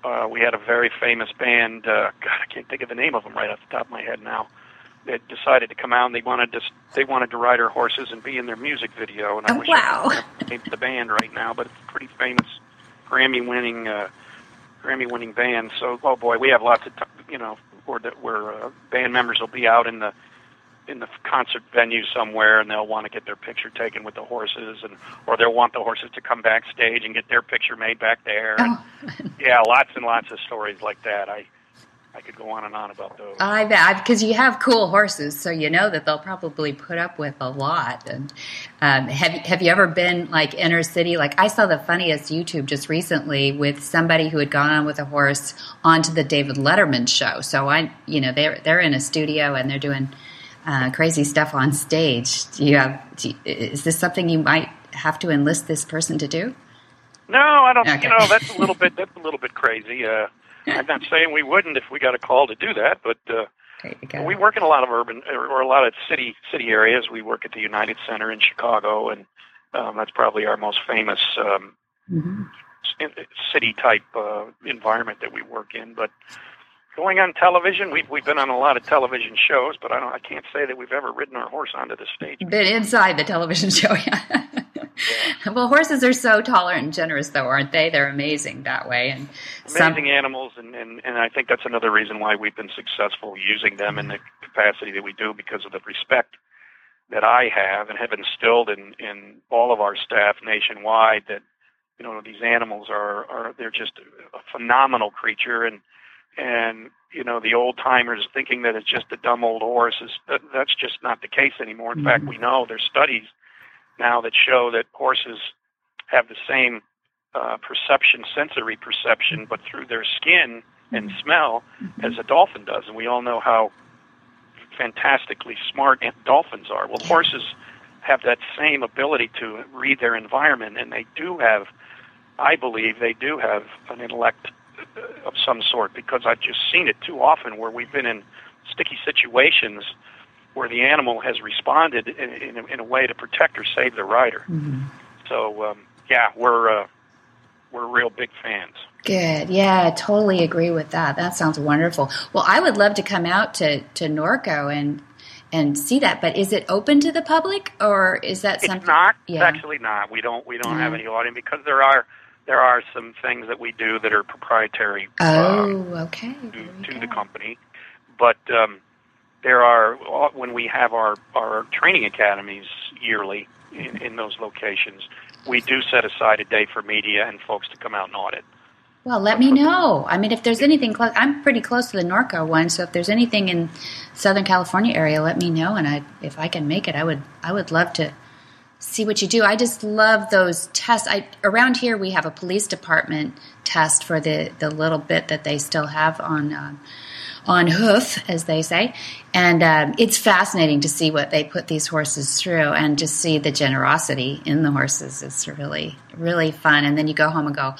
uh, we had a very famous band. Uh, God, I can't think of the name of them right off the top of my head now. They decided to come out and they wanted to they wanted to ride our horses and be in their music video. And I oh, wish wow. I could name the band right now, but it's a pretty famous Grammy winning uh, Grammy winning band. So oh boy, we have lots of t- you know where the, where uh, band members will be out in the in the concert venue somewhere and they'll want to get their picture taken with the horses and or they'll want the horses to come backstage and get their picture made back there. Oh. yeah, lots and lots of stories like that. I I could go on and on about those. I bet because you have cool horses, so you know that they'll probably put up with a lot. And um, have have you ever been like inner city? Like I saw the funniest YouTube just recently with somebody who had gone on with a horse onto the David Letterman show. So I, you know, they're they're in a studio and they're doing uh, crazy stuff on stage. Do you have? Do you, is this something you might have to enlist this person to do? No, I don't. Okay. You know, that's a little bit. That's a little bit crazy. Uh, I'm not saying we wouldn't if we got a call to do that, but uh, we work in a lot of urban or a lot of city city areas. We work at the United Center in Chicago, and um, that's probably our most famous um, mm-hmm. city type uh, environment that we work in. But going on television. We've we've been on a lot of television shows, but I don't. I can't say that we've ever ridden our horse onto the stage. Been inside the television show, yeah. yeah. Well, horses are so tolerant and generous, though, aren't they? They're amazing that way, and amazing some... animals, and, and and I think that's another reason why we've been successful using them in the capacity that we do because of the respect that I have and have instilled in in all of our staff nationwide. That you know these animals are are they're just a phenomenal creature and and you know the old timers thinking that it's just a dumb old horse is that, that's just not the case anymore. In fact, mm-hmm. we know there's studies now that show that horses have the same uh, perception, sensory perception, but through their skin and mm-hmm. smell mm-hmm. as a dolphin does. And we all know how fantastically smart dolphins are. Well, horses have that same ability to read their environment, and they do have, I believe, they do have an intellect of some sort because I've just seen it too often where we've been in sticky situations where the animal has responded in, in, a, in a way to protect or save the rider. Mm-hmm. So, um, yeah, we're uh, we're real big fans. Good. Yeah, I totally agree with that. That sounds wonderful. Well, I would love to come out to, to Norco and and see that, but is it open to the public or is that something? It's not. Yeah. It's actually not. We don't we don't have any audience because there are there are some things that we do that are proprietary Oh, okay. uh, to, to the company, but um, there are when we have our our training academies yearly in, in those locations. We do set aside a day for media and folks to come out and audit. Well, let me know. I mean, if there's anything close, I'm pretty close to the Norco one, so if there's anything in Southern California area, let me know, and I, if I can make it, I would, I would love to see what you do. I just love those tests. I around here we have a police department test for the the little bit that they still have on. Um, on hoof, as they say, and um, it's fascinating to see what they put these horses through, and just see the generosity in the horses. It's really, really fun. And then you go home and go,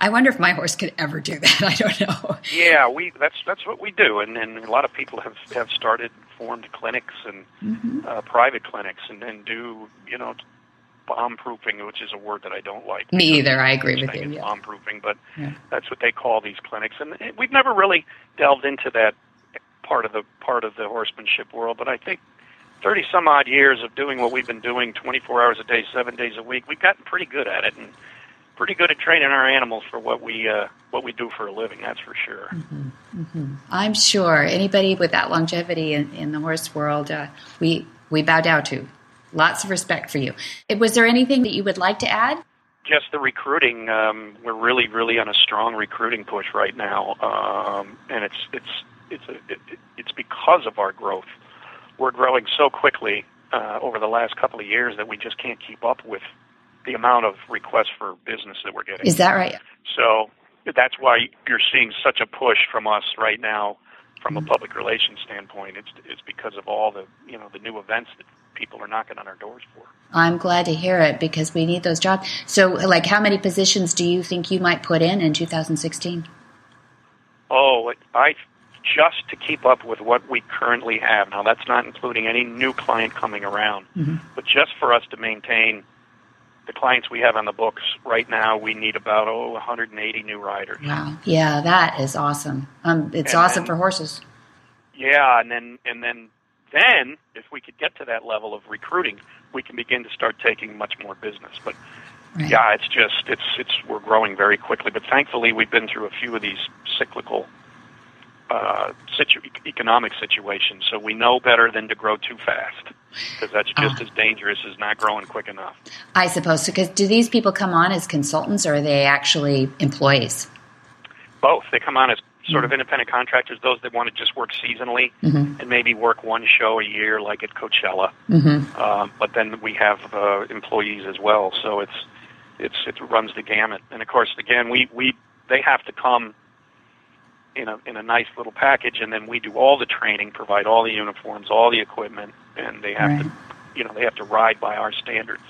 I wonder if my horse could ever do that. I don't know. Yeah, we that's that's what we do, and, and a lot of people have have started formed clinics and uh, private clinics, and then do you know bomb proofing, which is a word that I don't like. Me either. I agree with you. Yeah. bomb proofing, but Yeah. that's what they call these clinics, and we've never really delved into that part of the part of the horsemanship world. But I think thirty some odd years of doing what we've been doing, twenty four hours a day, seven days a week, we've gotten pretty good at it, and pretty good at training our animals for what we uh, what we do for a living. That's for sure. I'm sure anybody with that longevity in, in the horse world, uh, we we bow down to. Lots of respect for you. Was there anything that you would like to add? just the recruiting. Um, we're really, really on a strong recruiting push right now, um, and it's it's it's a, it, it's because of our growth. We're growing so quickly uh, over the last couple of years that we just can't keep up with the amount of requests for business that we're getting. Is that right? So that's why you're seeing such a push from us right now, from a public relations standpoint. It's it's because of all the you know the new events that people are knocking on our doors for. I'm glad to hear it because we need those jobs. So, like, how many positions do you think you might put in in 2016? Oh, I just to keep up with what we currently have. Now, that's not including any new client coming around, but just for us to maintain the clients we have on the books right now, we need about oh 180 new riders. Wow. Yeah, that is awesome. Um, it's And awesome then- for horses. Yeah, and then and then then if we could get to that level of recruiting, we can begin to start taking much more business. But Right. yeah, it's just it's it's we're growing very quickly. But thankfully, we've been through a few of these cyclical uh, situ- economic situations, so we know better than to grow too fast because that's just Ah. as dangerous as not growing quick enough. I suppose. Because do these people come on as consultants or are they actually employees? Both they come on as sort of independent contractors, those that want to just work seasonally and maybe work one show a year, like at Coachella. Mm-hmm. Um, but then we have uh, employees as well, so it's it's it runs the gamut. And of course, again, we we they have to come in a in a nice little package, and then we do all the training, provide all the uniforms, all the equipment, and they have to you know they have to ride by our standards.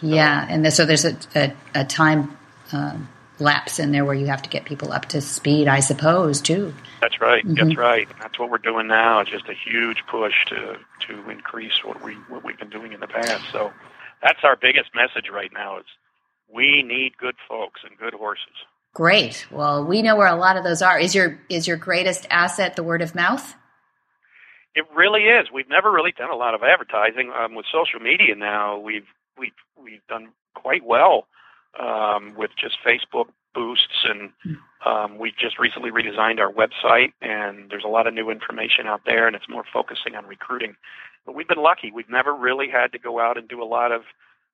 Yeah, and so there's a, a, a time um, lapse in there where you have to get people up to speed, I suppose, too. That's right. That's right. That's what we're doing now. It's just a huge push to to increase what we what we've been doing in the past. So that's our biggest message right now is we need good folks and good horses. Great. Well, we know where a lot of those are. Is your is your greatest asset the word of mouth? It really is. We've never really done a lot of advertising um, with social media. Now we've we've we've done quite well um, with just Facebook boosts, and um, we just recently redesigned our website, and there's a lot of new information out there, and it's more focusing on recruiting. But we've been lucky. We've never really had to go out and do a lot of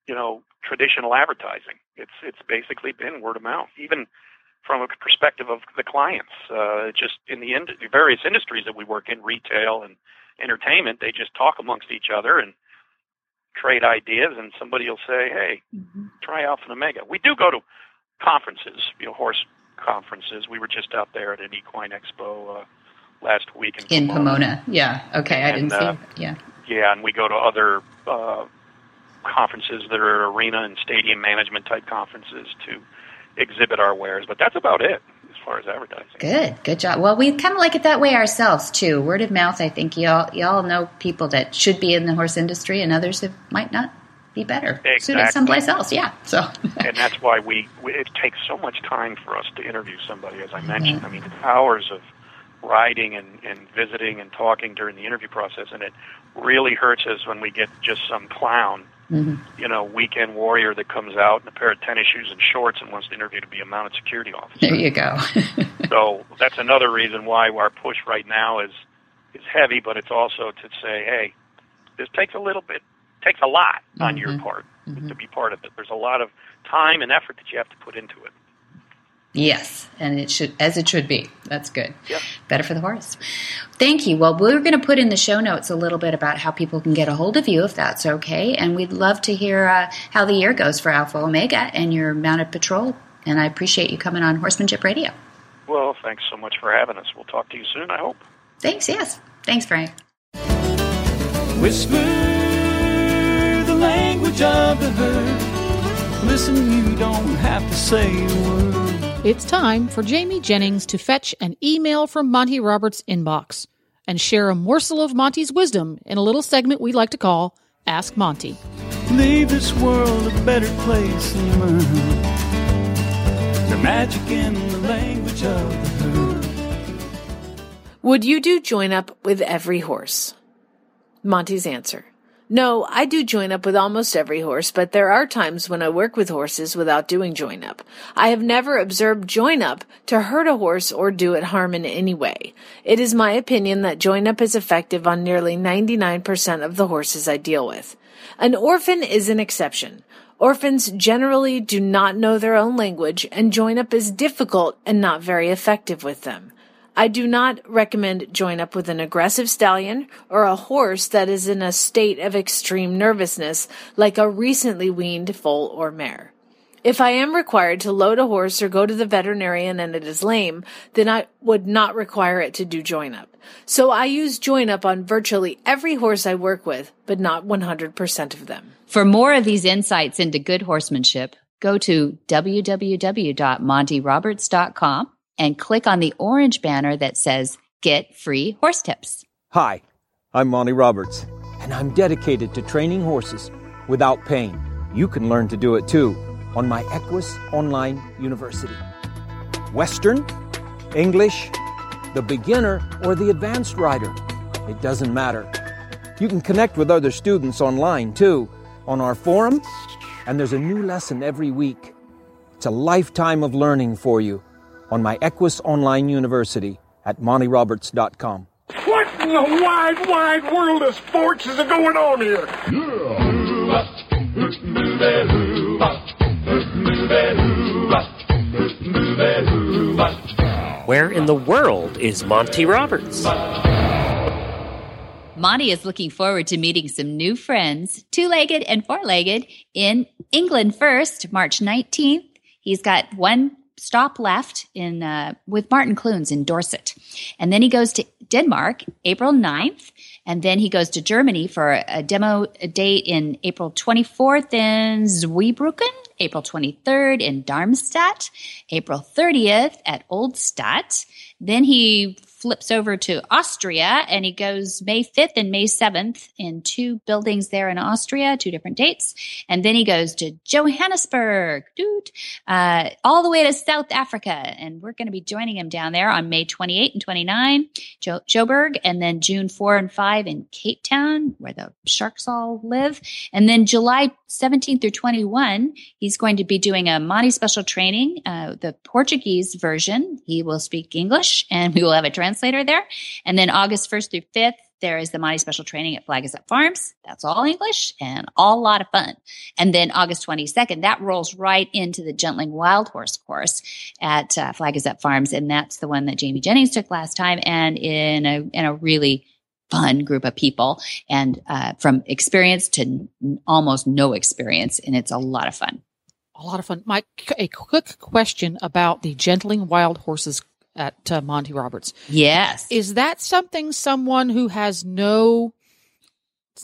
you know traditional advertising. It's it's basically been word of mouth. Even from a perspective of the clients. Uh, just in the, ind- the various industries that we work in, retail and entertainment, they just talk amongst each other and trade ideas. And somebody will say, "Hey, mm-hmm. try Alpha and Omega." We do go to conferences, you know, horse conferences. We were just out there at an equine expo uh, last week in, in Pomona. Yeah. Okay, I didn't uh, see. Yeah. Yeah, and we go to other uh, conferences that are arena and stadium management type conferences to exhibit our wares. But that's about it far as advertising. Good, good job. Well, we kind of like it that way ourselves too. Word of mouth. I think y'all y'all know people that should be in the horse industry and others that might not be better exactly. suited someplace else. Yeah. So. and that's why we, we, it takes so much time for us to interview somebody. As I mentioned, mm-hmm. I mean, hours of riding and, and visiting and talking during the interview process, and it really hurts us when we get just some clown mm-hmm. you know, weekend warrior that comes out in a pair of tennis shoes and shorts and wants to interview to be a mounted security officer. There you go. so that's another reason why our push right now is is heavy, but it's also to say, hey, this takes a little bit, takes a lot on mm-hmm. your part mm-hmm. to be part of it. There's a lot of time and effort that you have to put into it. Yes, and it should as it should be. That's good. Yep. Better for the horse. Thank you. Well, we're going to put in the show notes a little bit about how people can get a hold of you, if that's okay. And we'd love to hear uh, how the year goes for Alpha Omega and your mounted patrol. And I appreciate you coming on Horsemanship Radio. Well, thanks so much for having us. We'll talk to you soon. I hope. Thanks. Yes. Thanks, Frank. Whisper the language of the herd. Listen, you don't have to say a word. It's time for Jamie Jennings to fetch an email from Monty Roberts' inbox and share a morsel of Monty's wisdom in a little segment we like to call Ask Monty. Leave this world a better place than mine. The magic in the language of the herd. Would you do join up with every horse? Monty's answer. No, I do join up with almost every horse, but there are times when I work with horses without doing join up. I have never observed join up to hurt a horse or do it harm in any way. It is my opinion that join up is effective on nearly 99% of the horses I deal with. An orphan is an exception. Orphans generally do not know their own language and join up is difficult and not very effective with them. I do not recommend join up with an aggressive stallion or a horse that is in a state of extreme nervousness, like a recently weaned foal or mare. If I am required to load a horse or go to the veterinarian and it is lame, then I would not require it to do join up. So I use join up on virtually every horse I work with, but not 100% of them. For more of these insights into good horsemanship, go to www.montyroberts.com and click on the orange banner that says Get Free Horse Tips. Hi, I'm Monty Roberts, and I'm dedicated to training horses without pain. You can learn to do it too on my Equus Online University. Western, English, the beginner, or the advanced rider. It doesn't matter. You can connect with other students online too on our forum, and there's a new lesson every week. It's a lifetime of learning for you on my Equus Online University at montyroberts.com. What in the wide, wide world of sports is going on here? Where in the world is Monty Roberts? Monty is looking forward to meeting some new friends, two legged and four legged, in England first, March 19th. He's got one stop left in uh, with Martin Clunes in Dorset. And then he goes to Denmark April 9th. And then he goes to Germany for a demo date in April 24th in Zweibrücken, April 23rd in Darmstadt, April 30th at Oldstadt. Then he flips over to Austria and he goes May 5th and May 7th in two buildings there in Austria, two different dates. And then he goes to Johannesburg, dude, uh, all the way to South Africa. And we're going to be joining him down there on May 28 and 29, jo- Joburg, and then June 4 and 5 in Cape Town, where the sharks all live. And then July 17th through 21, he's going to be doing a Monty special training, uh, the Portuguese version. He will speak English and we will have a translator there. And then August 1st through 5th, there is the Monty Special Training at Flag is Up Farms. That's all English and all a lot of fun. And then August 22nd, that rolls right into the Gentling Wild Horse course at uh, Flag is Up Farms. And that's the one that Jamie Jennings took last time and in a, in a really fun group of people and uh, from experience to n- almost no experience. And it's a lot of fun. A lot of fun. Mike, a quick question about the Gentling Wild Horses at uh, Monty Roberts. Yes. Is that something someone who has no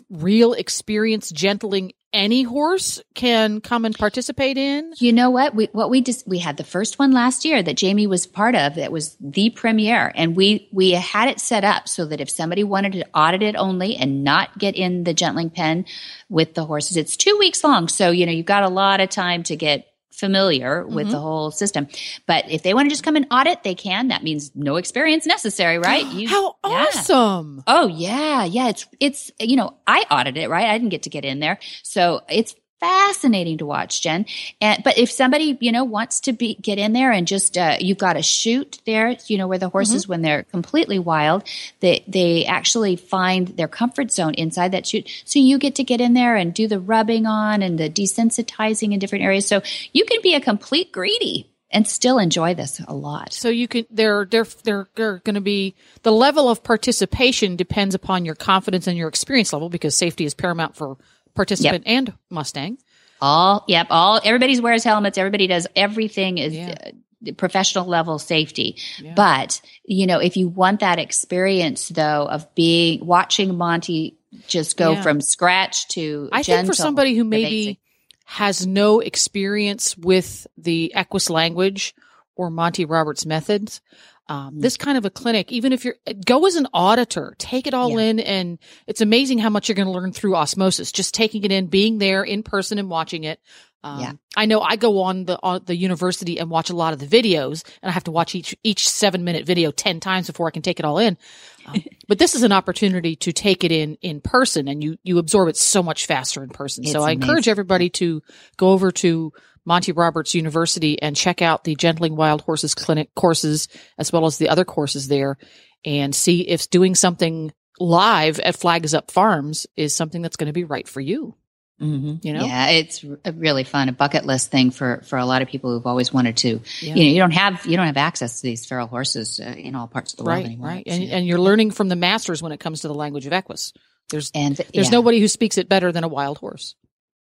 real experience gentling any horse can come and participate in? You know what? We what we just we had the first one last year that Jamie was part of that was the premiere and we we had it set up so that if somebody wanted to audit it only and not get in the gentling pen with the horses, it's 2 weeks long. So, you know, you've got a lot of time to get familiar with the mm-hmm. whole system. But if they want to just come and audit, they can. That means no experience necessary, right? You, How yeah. awesome. Oh yeah, yeah. It's it's you know I audited it right. I didn't get to get in there, so it's fascinating to watch, Jen. And but if somebody you know wants to be get in there and just uh, you've got a chute there, you know where the horses when they're completely wild, they they actually find their comfort zone inside that chute. So you get to get in there and do the rubbing on and the desensitizing in different areas. So you can be a complete greedy. And still enjoy this a lot. So you can they're they're they're, they're going to be the level of participation depends upon your confidence and your experience level because safety is paramount for participant and Mustang. All, yep, all, everybody wears helmets. Everybody does everything is Yeah. uh, professional level safety. Yeah. But, you know, if you want that experience though of being, watching Monty just go Yeah. from scratch to I think for somebody who maybe basic- has no experience with the Equus language or Monty Roberts methods. Um, this kind of a clinic, even if you're go as an auditor, take it all Yeah. in, and it's amazing how much you're going to learn through osmosis. Just taking it in, being there in person, and watching it. Um, Yeah. I know I go on the on the university and watch a lot of the videos, and I have to watch each each seven minute video ten times before I can take it all in. Um, but this is an opportunity to take it in in person, and you you absorb it so much faster in person. so It's I encourage everybody to go over to Monty Roberts University and check out the Gentling Wild Horses Clinic courses as well as the other courses there, and see if doing something live at Flags Up Farms is something that's going to be right for you. Mhm. You know? yeah, it's really fun, a bucket list thing for for a lot of people who've always wanted to. Yeah. You know, you don't have you don't have access to these feral horses uh, in all parts of the world right, anymore. right, and uh, and you're learning from the masters when it comes to the language of Equus. There's and there's yeah, nobody who speaks it better than a wild horse.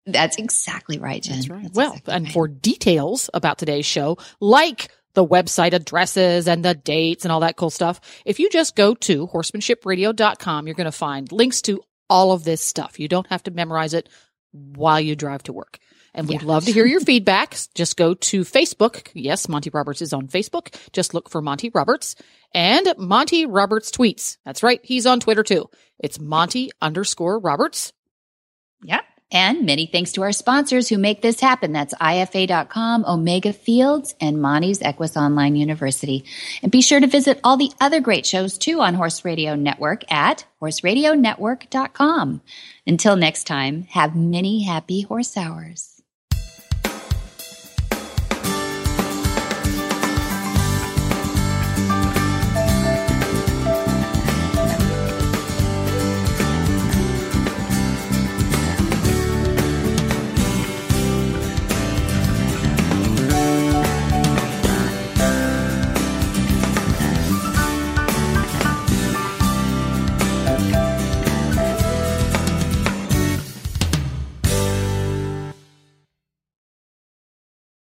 That's exactly right, Jen. That's right. That's well, exactly and right. for details about today's show, like the website addresses and the dates and all that cool stuff, if you just go to horsemanshipradio.com, you're going to find links to all of this stuff. You don't have to memorize it while you drive to work. And we'd Yeah. love to hear your feedback. Just go to Facebook. Yes, Monty Roberts is on Facebook. Just look for Monty Roberts and Monty Roberts tweets. That's right. He's on Twitter too. It's Monty underscore Roberts. Yep. And many thanks to our sponsors who make this happen. That's IFA.com, Omega Fields, and Monty's Equus Online University. And be sure to visit all the other great shows too on Horse Radio Network at horseradionetwork.com. Until next time, have many happy horse hours.